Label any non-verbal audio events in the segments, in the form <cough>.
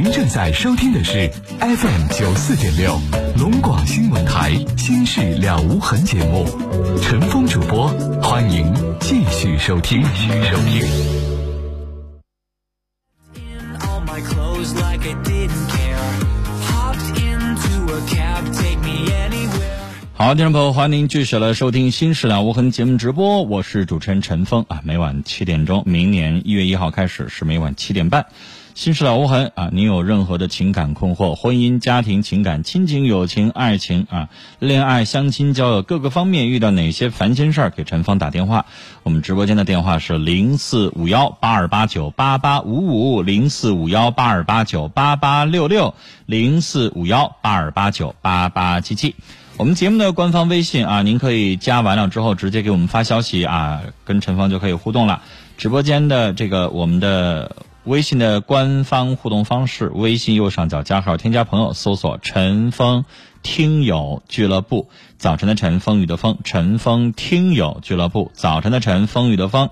您正在收听的是 FM 九四点六龙广新闻台《心事了无痕》节目，陈峰主播，欢迎继续收听。继续收听。好，听众朋友，欢迎您继续来收听《新事了无痕》节目直播，我是主持人陈峰啊。每晚七点钟，明年一月一号开始是每晚七点半，《新事了无痕》啊。您有任何的情感困惑，婚姻、家庭、情感、亲情、友情、爱情啊，恋爱、相亲、交友各个方面遇到哪些烦心事儿，给陈芳打电话。我们直播间的电话是零四五幺八二八九八八五五，零四五幺八二八九八八六六，零四五幺八二八九八八七七。我们节目的官方微信啊，您可以加完了之后直接给我们发消息啊，跟陈芳就可以互动了。直播间的这个我们的微信的官方互动方式，微信右上角加号添加朋友，搜索“陈峰听友俱乐部”，早晨的晨，风雨的风，陈峰听友俱乐部，早晨的晨，风雨的风。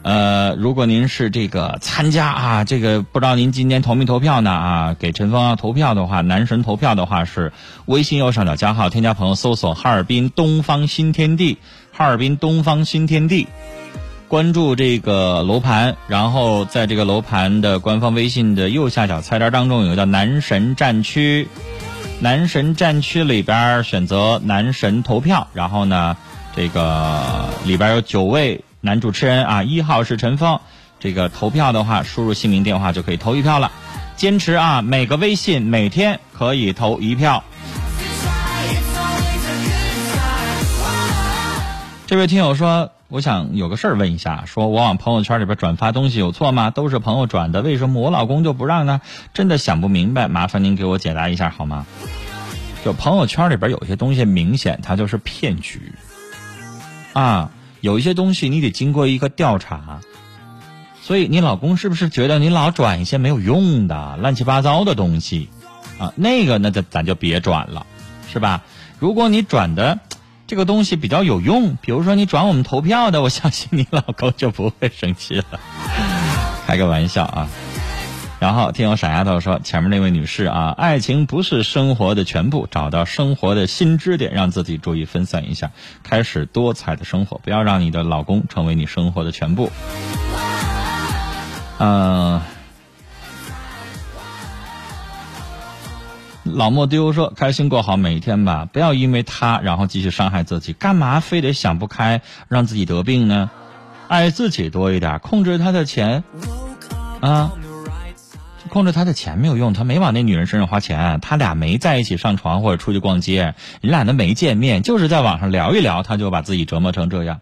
呃，如果您是这个参加啊，这个不知道您今天投没投票呢啊？给陈峰啊投票的话，男神投票的话是微信右上角加号，添加朋友，搜索哈尔滨东方新天地，哈尔滨东方新天地，关注这个楼盘，然后在这个楼盘的官方微信的右下角菜单当中有个叫男神战区，男神战区里边选择男神投票，然后呢，这个里边有九位男主持人啊，一号是陈峰，这个投票的话，输入姓名电话就可以投一票了。坚持啊，每个微信每天可以投一票。这位听友说，我想有个事儿问一下，说我往朋友圈里边转发东西有错吗？都是朋友转的，为什么我老公就不让呢？真的想不明白，麻烦您给我解答一下好吗？就朋友圈里边有些东西明显它就是骗局啊，有一些东西你得经过一个调查，所以你老公是不是觉得你老转一些没有用的乱七八糟的东西啊？那个那咱咱就别转了，是吧？如果你转的这个东西比较有用，比如说你转我们投票的，<laughs> 我相信你老公就不会生气了。<laughs> 开个玩笑啊。然后听友傻丫头说，前面那位女士啊，爱情不是生活的全部，找到生活的新支点，让自己注意分散一下，开始多彩的生活，不要让你的老公成为你生活的全部。嗯、老莫丢说：“开心过好每一天吧，不要因为他然后继续伤害自己。干嘛非得想不开，让自己得病呢？爱自己多一点，控制他的钱啊控制他的钱没有用，他没往那女人身上花钱，他俩没在一起上床或者出去逛街，你俩都没见面，就是在网上聊一聊，他就把自己折磨成这样，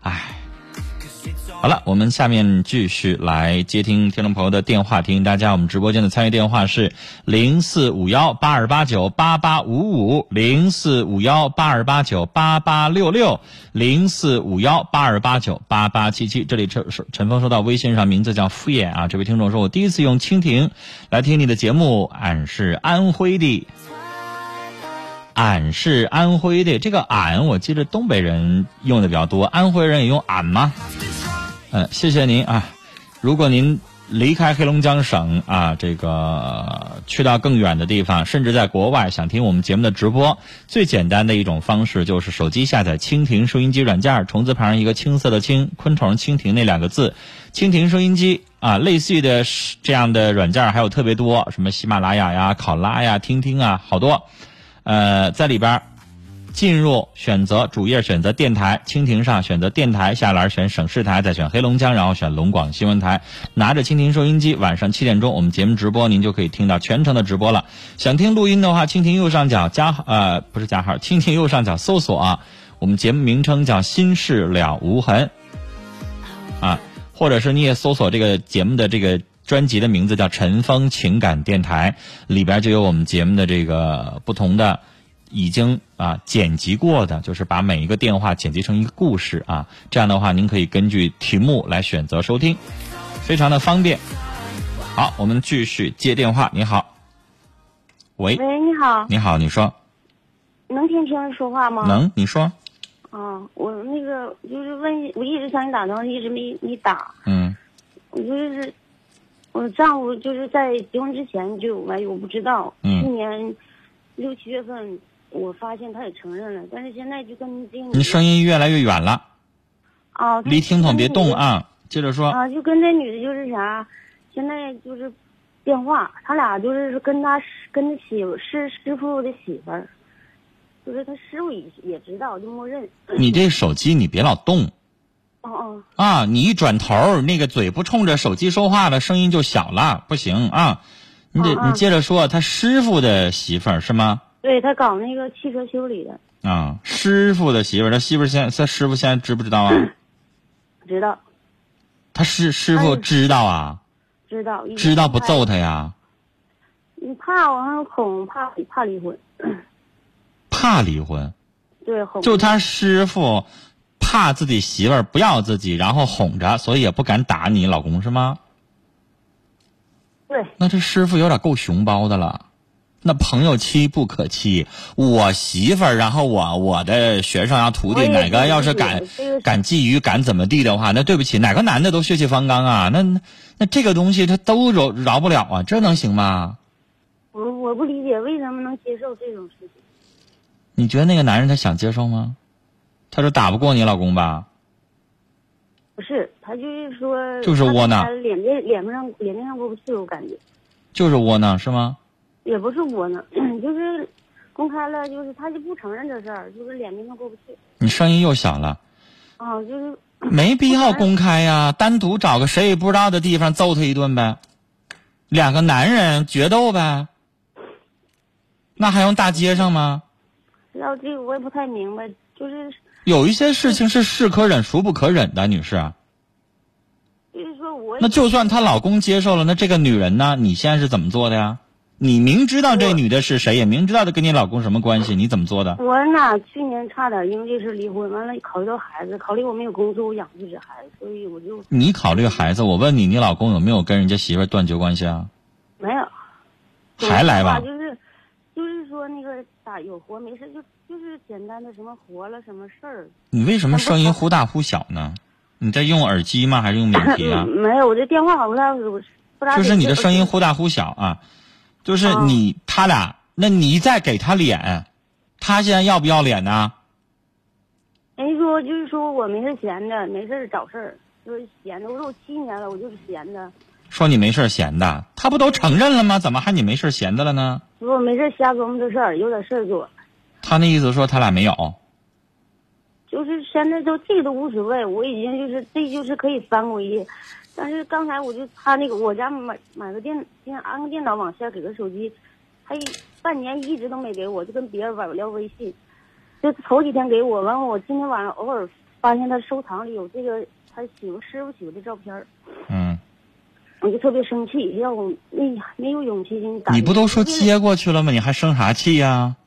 唉。好了，我们下面继续来接听听众朋友的电话，提醒大家，我们直播间的参与电话是零四五幺八二八九八八五五零四五幺八二八九八八六六零四五幺八二八九八八七七。这里陈陈峰收到微信上名字叫敷衍啊，这位听众说，我第一次用蜻蜓来听你的节目，俺是安徽的。俺是安徽的，这个俺我记得东北人用的比较多，安徽人也用俺吗？嗯，谢谢您啊。如果您离开黑龙江省啊，这个去到更远的地方，甚至在国外想听我们节目的直播，最简单的一种方式就是手机下载蜻蜓收音机软件，虫字旁一个青色的青，昆虫蜻蜓那两个字，蜻蜓收音机啊，类似的这样的软件还有特别多，什么喜马拉雅呀、考拉呀、听听啊，好多。呃，在里边进入选择主页，选择电台，蜻蜓上选择电台，下栏选省市台，再选黑龙江，然后选龙广新闻台。拿着蜻蜓收音机，晚上七点钟我们节目直播，您就可以听到全程的直播了。想听录音的话，蜻蜓右上角加呃不是加号，蜻蜓右上角搜索啊，我们节目名称叫《心事了无痕》啊，或者是你也搜索这个节目的这个。专辑的名字叫《陈峰情感电台》，里边就有我们节目的这个不同的已经啊剪辑过的，就是把每一个电话剪辑成一个故事啊。这样的话，您可以根据题目来选择收听，非常的方便。好，我们继续接电话。你好，喂，喂，你好，你好，你说能听清人说话吗？。能？你说，啊，我那个就是问，我一直向你打电话，一直没没打。嗯我就是我丈夫就是在结婚之前就有外遇，我不知道。嗯去年六七月份，我发现他也承认了，但是现在就跟这个女你声音越来越远了，啊，离听筒别动啊。接着说，啊，就跟那女的就是啥，现在就是电话，他俩就是跟他跟他媳妇师师傅的媳妇儿，就是他师傅也也知道，就默认。你这手机你别老动哦哦，啊！你一转头，那个嘴不冲着手机说话了，声音就小了，不行啊！你得啊啊你接着说，他师傅的媳妇儿是吗？对他搞那个汽车修理的，啊，师傅的媳妇儿，他媳妇儿现他师傅现在知不知道啊？<clears throat> 知道他师师傅哎知道啊，知道。知道不揍他呀？你怕我还哄，怕怕离婚，怕离婚，<clears throat> 对哄。就他师傅怕自己媳妇儿不要自己，然后哄着，所以也不敢打你老公是吗？对那这师傅有点够熊包的了。那朋友妻不可欺，我媳妇儿，然后我我的学生啊徒弟哪个要是敢敢觊觎敢怎么地的话，那对不起，哪个男的都血气方刚啊，那那那这个东西他都饶饶不了啊，这能行吗？我我不理解为什么能接受这种事情。你觉得那个男人他想接受吗？他说打不过你老公吧？不是，他就是说，就是窝囊脸面脸面上脸面上过不去，我感觉就是窝囊是吗？也不是窝囊，<clears throat> 就是公开了，就是他就不承认这事儿，就是脸面上过不去你声音又小了，啊，就是没必要公开呀，单独找个谁也不知道的地方揍他一顿呗，两个男人决斗呗，那还用大街上吗？要这个我也不太明白，就是有一些事情是是可忍孰不可忍的，女士。就是说我那就算她老公接受了，那这个女人呢？你现在是怎么做的呀？你明知道这女的是谁，也明知道她跟你老公什么关系，你怎么做的？我呐，去年差点因为这事离婚，完了考虑到孩子，考虑我没有工作，我养不起孩子，所以我就你考虑孩子，我问你，你老公有没有跟人家媳妇断绝关系啊？没有。还来吧就是就是说那个打有活没事，就就是简单的什么活了什么事儿。你为什么声音忽大忽小呢？你在用耳机吗？还是用免提啊？<laughs> 没有，我这电话好像不大。就是你的声音忽大忽小啊，就是哦你他俩，那你再给他脸，他现在要不要脸呢？人家说就是说我没事闲的，没事找事儿，就是闲的。我说我七年了，我就是闲的。说你没事闲的，他不都承认了吗？怎么还你没事闲的了呢？我没事瞎琢磨这事儿，有点事儿做。他那意思说他俩没有，就是现在都这个都无所谓，我已经就是这就是可以翻过一页。但是刚才我就他那个我家买买个电电安个电脑网线给个手机，他一半年一直都没给我，就跟别人玩聊微信，就头几天给我，完我今天晚上偶尔发现他收藏里有这个他媳妇师傅媳妇的照片儿嗯，我就特别生气，要我没没有勇气给你打。你不都说接过去了吗？你还生啥气呀、嗯，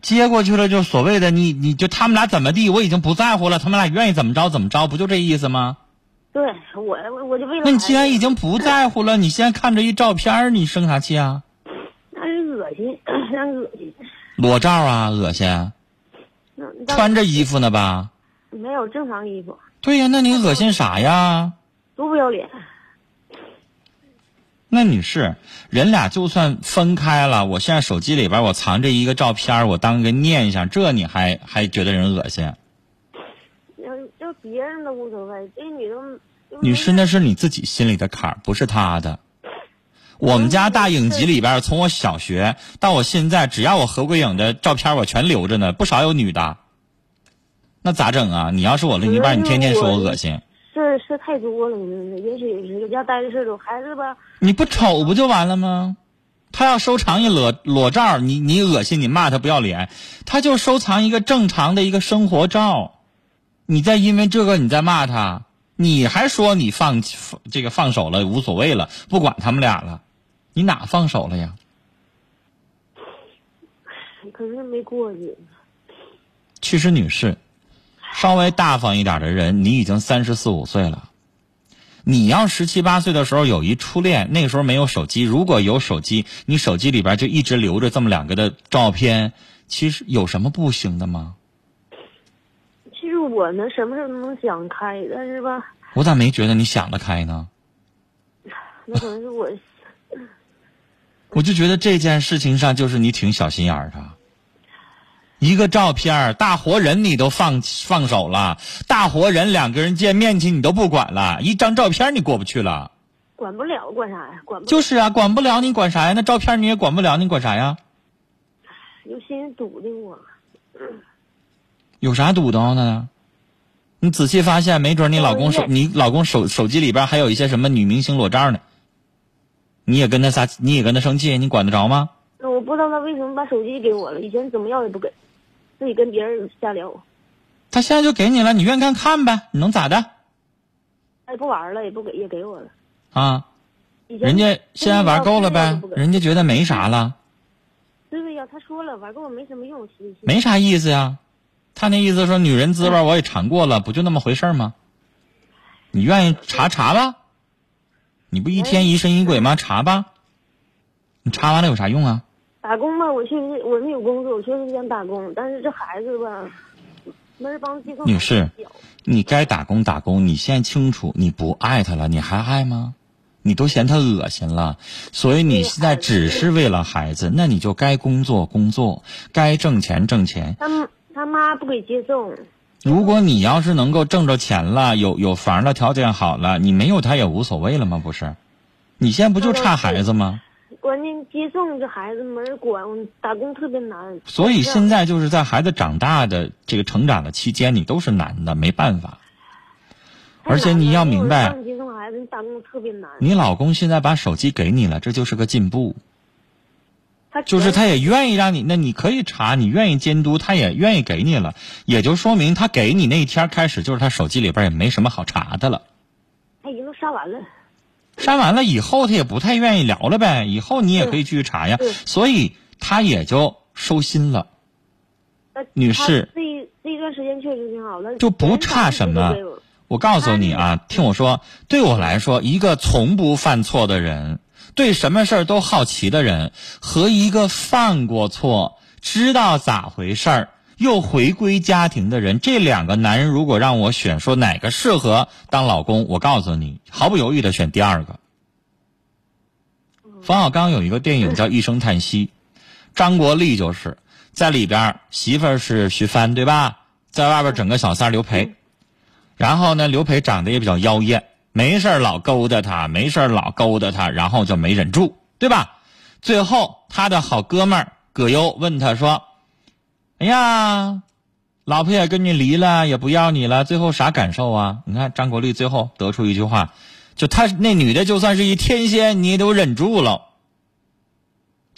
接过去了就所谓的你你就他们俩怎么地，我已经不在乎了，他们俩愿意怎么着怎么着，不就这意思吗？对我我我就为了那你既然已经不在乎了，你现在看着一照片儿，你生啥气啊？那是恶心，<clears throat> 那恶心。裸照啊，恶心！那穿着衣服呢吧？没有正常衣服，对呀，那你恶心啥呀？多不要脸。那女士，人俩就算分开了，我现在手机里边我藏着一个照片，我当个念想，这你还还觉得人恶心？要要别人的无所谓，这女的就女士，那是你自己心里的坎儿，不是他的。我们家大影集里边，从我小学到我现在，只要我合过影的照片，我全留着呢，不少有女的。那咋整啊？你要是我另一半，你天天说我恶心，事事太多了。也许也是家待的事儿多，孩子吧，你不瞅不就完了吗？他要收藏一裸裸照，你你恶心，你骂他不要脸，他就收藏一个正常的一个生活照，你再因为这个你再骂他，你还说你放放这个放手了无所谓了，不管他们俩了，你哪放手了呀？可是没过去。其实女士，稍微大方一点的人，你已经三十四五岁了。你要十七八岁的时候有一初恋，那个时候没有手机，如果有手机，你手机里边就一直留着这么两个的照片，其实有什么不行的吗？其实我呢，什么事儿都能想开，但是吧，我咋没觉得你想得开呢？那可能是我我就觉得这件事情上就是你挺小心眼儿的。一个照片儿，大活人你都放放手了，大活人两个人见面去你都不管了，一张照片你过不去了。管不了，管啥呀？管不了就是啊，管不了你管啥呀？那照片你也管不了，你管啥呀？有心堵的我。有啥堵的呢？你仔细发现，没准你老公手你老公手手机里边还有一些什么女明星裸照呢。你也跟他撒，你也跟他生气，你管得着吗？那我不知道他为什么把手机给我了，以前怎么要也不给，自己跟别人瞎聊，他现在就给你了，你愿意看看呗，你能咋的他也不玩了，也不给，也给我了。啊？人家现在玩够了呗人家觉得没啥了，对呀，他说了，玩够了没什么用，没啥意思呀。他那意思说，女人滋味我也尝过了，不就那么回事吗？你愿意查查吧？你不一天疑神疑鬼吗？查吧。你查完了有啥用啊？打工吧，我确实我没有工作，我确实想打工，但是这孩子吧，没人帮接送。女士，你该打工打工，你现在清楚你不爱他了，你还爱吗？你都嫌他恶心了，所以你现在只是为了孩子，那你就该工作工作，该挣钱挣钱。他他妈不给接送，如果你要是能够挣着钱了，有有房了，条件好了，你没有他也无所谓了吗？不是？你现在不就差孩子吗？关键接送这孩子没人管，打工特别难。所以现在就是在孩子长大的这个成长的期间，你都是难的，没办法。而且你要明白接送孩子，你打工特别难。你老公现在把手机给你了，这就是个进步。他就是他也愿意让你，那你可以查，你愿意监督，他也愿意给你了，也就说明他给你那一天开始，就是他手机里边也没什么好查的了。他已经都杀完了。删完了以后，他也不太愿意聊了呗，以后你也可以继续查呀，所以他也就收心了。那女士。他这一这一段时间确实挺好的，就不差什么。我。告诉你啊，听我说，对我来说，一个从不犯错的人，对什么事儿都好奇的人，和一个犯过错、知道咋回事儿又回归家庭的人，这两个男人，如果让我选，说哪个适合当老公，我告诉你，毫不犹豫的选第二个。冯小刚有一个电影叫《一声叹息》，张国立就是在里边儿，媳妇儿是徐帆，对吧？在外边整个小三刘培。然后呢，刘培长得也比较妖艳，没事儿老勾搭他，没事儿老勾搭他，然后就没忍住，对吧？最后他的好哥们儿葛优问他说：“哎呀，老婆也跟你离了，也不要你了，最后啥感受啊？”你看张国立最后得出一句话，就他那女的就算是一天仙，你也都忍住了。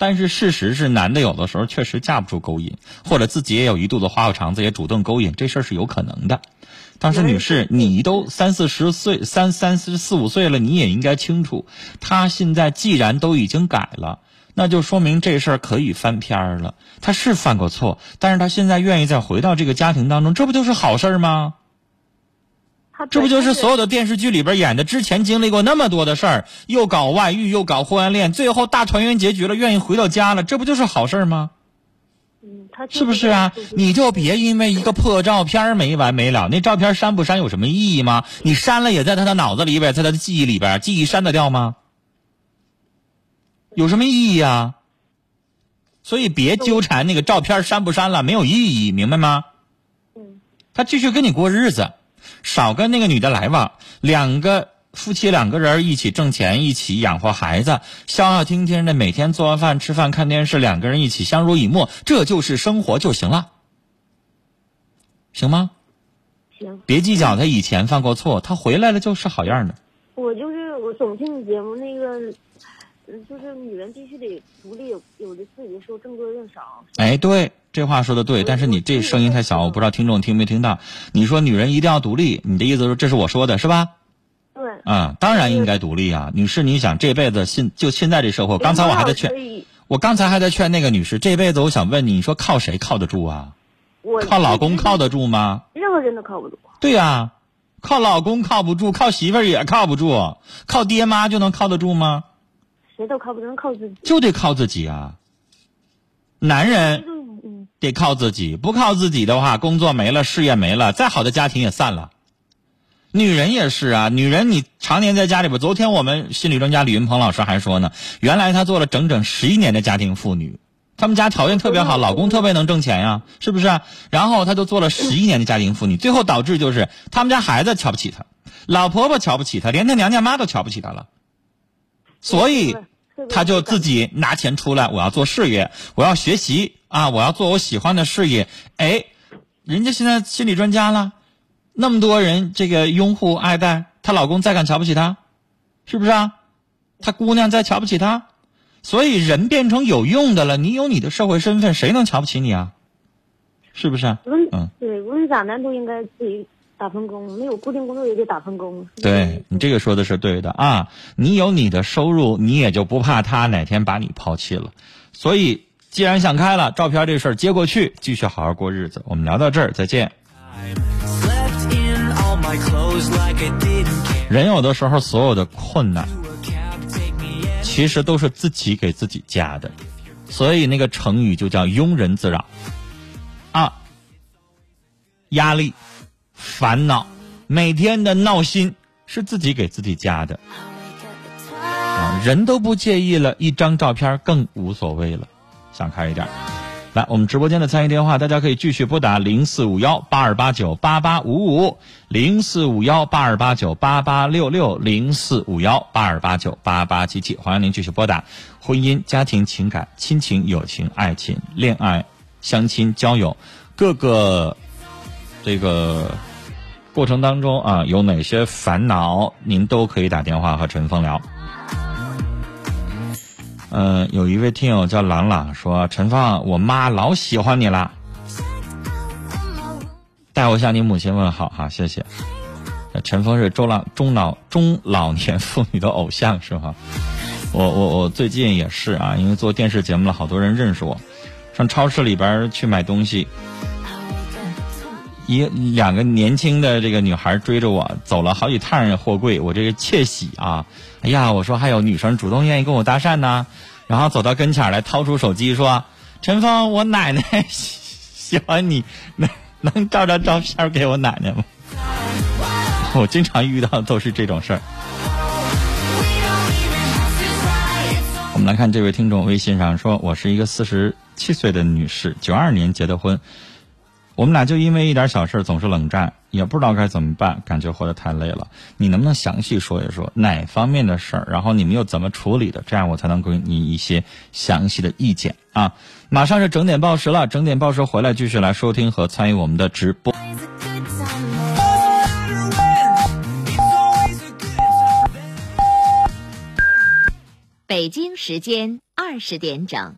但是事实是，男的有的时候确实架不住勾引，或者自己也有一肚子花花肠子，也主动勾引，这事儿是有可能的。但是女士，你都三四十岁、三三四四五岁了，你也应该清楚，他现在既然都已经改了，那就说明这事儿可以翻篇儿了。他是犯过错，但是他现在愿意再回到这个家庭当中，这不就是好事儿吗？这不就是所有的的电视剧里边演的？之前经历过那么多的事儿，又搞外遇，又搞婚外恋，最后大团圆结局了，愿意回到家了，这不就是好事儿吗？嗯，他是不是啊？你就别因为一个破照片儿没完没了，那照片删不删有什么意义吗？你删了也在他的脑子里边，在他的记忆里边，记忆删得掉吗？有什么意义啊？所以别纠缠那个照片删不删了，没有意义，明白吗？嗯，他继续跟你过日子，少跟那个女的来往，两个夫妻两个人一起挣钱，一起养活孩子，消消停停的每天做完饭吃饭看电视，两个人一起相濡以沫，这就是生活就行了，行吗？行，别计较他以前犯过错，他回来了就是好样的。我就是我总听你节目那个，嗯，就是女人必须得独立，有有的自己的时候挣多挣少。哎，对，这话说的对，但是你这声音太小，我不知道听众听没听到。你说女人一定要独立，你的意思是这是我说的是吧？对，啊、当然应该独立啊，女士，你想这辈子现就现在这社会，刚才我还在劝我刚才还在劝那个女士，这辈子我想问你，你说靠谁靠得住啊？我靠老公靠得住吗？任何人都靠不住。对呀、靠老公靠不住，靠媳妇儿也靠不住，靠爹妈就能靠得住吗？谁都靠不住，能靠自己。就得靠自己啊。男人得靠自己，不靠自己的话，工作没了，事业没了，再好的家庭也散了。女人也是啊，女人你常年在家里边，昨天我们心理专家李云鹏老师还说呢，原来她做了整整十一年的家庭妇女，他们家条件特别好，老公特别能挣钱呀，是不是啊？然后她就做了十一年的家庭妇女，最后导致就是他们家孩子瞧不起她，老婆婆瞧不起她，连她娘家妈都瞧不起她了，所以他就自己拿钱出来，我要做事业，我要学习啊，我要做我喜欢的事业。哎，人家现在心理专家了，那么多人这个拥护爱戴，她老公再敢瞧不起她，是不是啊？她姑娘再瞧不起她，所以人变成有用的了，你有你的社会身份，谁能瞧不起你啊？是不是啊？嗯，对，无论咋男都应该自己打份工，没有固定工作也得打份工。对你这个说的是对的啊，你有你的收入，你也就不怕他哪天把你抛弃了。所以，既然想开了，照片这事儿接过去，继续好好过日子。我们聊到这儿，再见。人有的时候所有的困难，其实都是自己给自己加的，所以那个成语就叫庸人自扰。啊，压力、烦恼，每天的闹心是自己给自己加的。啊，人都不介意了，一张照片更无所谓了，想开一点。来，我们直播间的参与电话，大家可以继续拨打零四五幺八二八九八八五五、零四五幺八二八九八八六六、零四五幺八二八九八八七七，欢迎您继续拨打。婚姻、家庭、情感、亲情、友情、爱情、恋爱、相亲、交友，各个这个过程当中啊，有哪些烦恼，您都可以打电话和陈峰聊。嗯、有一位听友叫朗朗说：“陈芳，我妈老喜欢你了，代我向你母亲问好哈，谢谢。”陈峰是中老中老中老年妇女的偶像是吗？我我我最近也是啊，因为做电视节目了，好多人认识我。上超市里边儿去买东西，一两个年轻的这个女孩追着我走了好几趟货柜，我这个窃喜啊！哎呀，我说还有女生主动愿意跟我搭讪呢，然后走到跟前来掏出手机说：“陈峰，我奶奶喜 <laughs> 喜欢你，能能照张照片给我奶奶吗？”我经常遇到都是这种事儿。我们来看这位听众微信上说：“我是一个四十七岁的女士，九二年结的婚，我们俩就因为一点小事总是冷战，也不知道该怎么办，感觉活得太累了。你能不能详细说一说哪方面的事儿，然后你们又怎么处理的？这样我才能给你一些详细的意见啊！马上是整点报时了，整点报时回来继续来收听和参与我们的直播。北京时间二十点整。